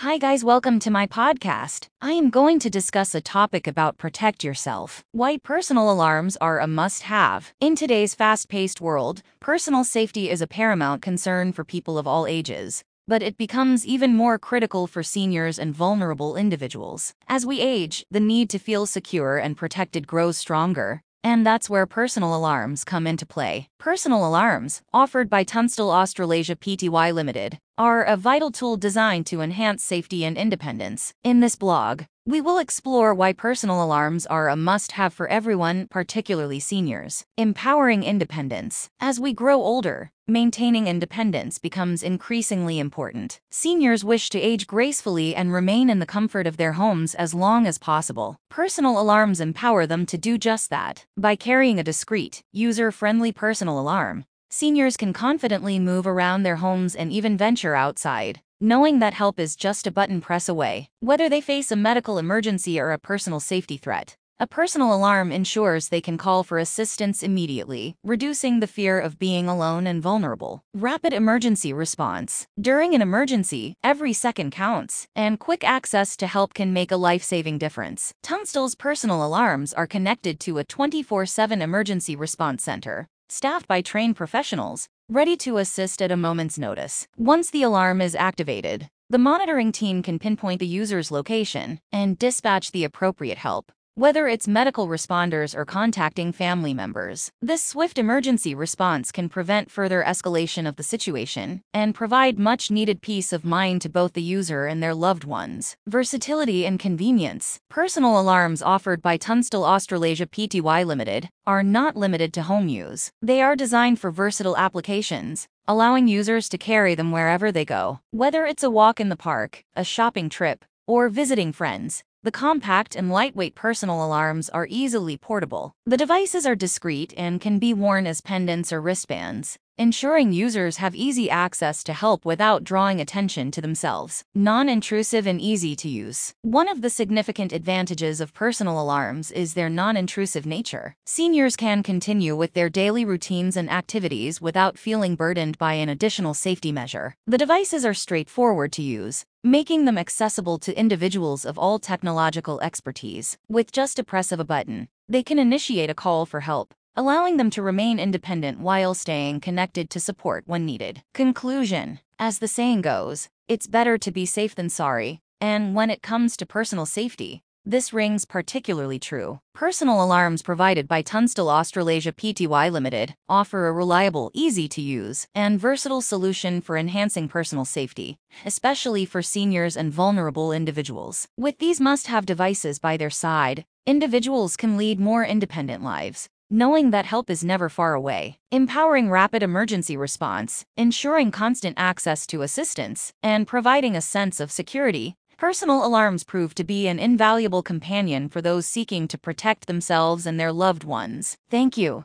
Hi, guys, welcome to my podcast. I am going to discuss a topic about protect yourself. Why personal alarms are a must have. In today's fast paced world, personal safety is a paramount concern for people of all ages. But it becomes even more critical for seniors and vulnerable individuals. As we age, the need to feel secure and protected grows stronger. And that's where personal alarms come into play. Personal alarms, offered by Tunstall Australasia Pty Limited, are a vital tool designed to enhance safety and independence. In this blog, we will explore why personal alarms are a must have for everyone, particularly seniors. Empowering independence. As we grow older, maintaining independence becomes increasingly important. Seniors wish to age gracefully and remain in the comfort of their homes as long as possible. Personal alarms empower them to do just that. By carrying a discreet, user friendly personal alarm, seniors can confidently move around their homes and even venture outside knowing that help is just a button press away. Whether they face a medical emergency or a personal safety threat, a personal alarm ensures they can call for assistance immediately, reducing the fear of being alone and vulnerable. Rapid emergency response. During an emergency, every second counts, and quick access to help can make a life-saving difference. Tunstall's personal alarms are connected to a 24-7 emergency response center, staffed by trained professionals ready to assist at a moment's notice. Once the alarm is activated, the monitoring team can pinpoint the user's location and dispatch the appropriate help whether it's medical responders or contacting family members. This swift emergency response can prevent further escalation of the situation and provide much needed peace of mind to both the user and their loved ones. Versatility and convenience. Personal alarms offered by Tunstall Australasia Pty Limited are not limited to home use. They are designed for versatile applications, allowing users to carry them wherever they go. Whether it's a walk in the park, a shopping trip, or visiting friends, the compact and lightweight personal alarms are easily portable. The devices are discreet and can be worn as pendants or wristbands, ensuring users have easy access to help without drawing attention to themselves. Non-intrusive and easy to use. One of the significant advantages of personal alarms is their non-intrusive nature. Seniors can continue with their daily routines and activities without feeling burdened by an additional safety measure. The devices are straightforward to use, making them accessible to individuals of all technological expertise. With just a press of a button, they can initiate a call for help, allowing them to remain independent while staying connected to support when needed. Conclusion As the saying goes, it's better to be safe than sorry, and when it comes to personal safety, this rings particularly true. Personal alarms provided by Tunstall Australasia Pty Limited offer a reliable, easy to use, and versatile solution for enhancing personal safety, especially for seniors and vulnerable individuals. With these must have devices by their side, individuals can lead more independent lives. Knowing that help is never far away, empowering rapid emergency response, ensuring constant access to assistance, and providing a sense of security Personal alarms prove to be an invaluable companion for those seeking to protect themselves and their loved ones. Thank you.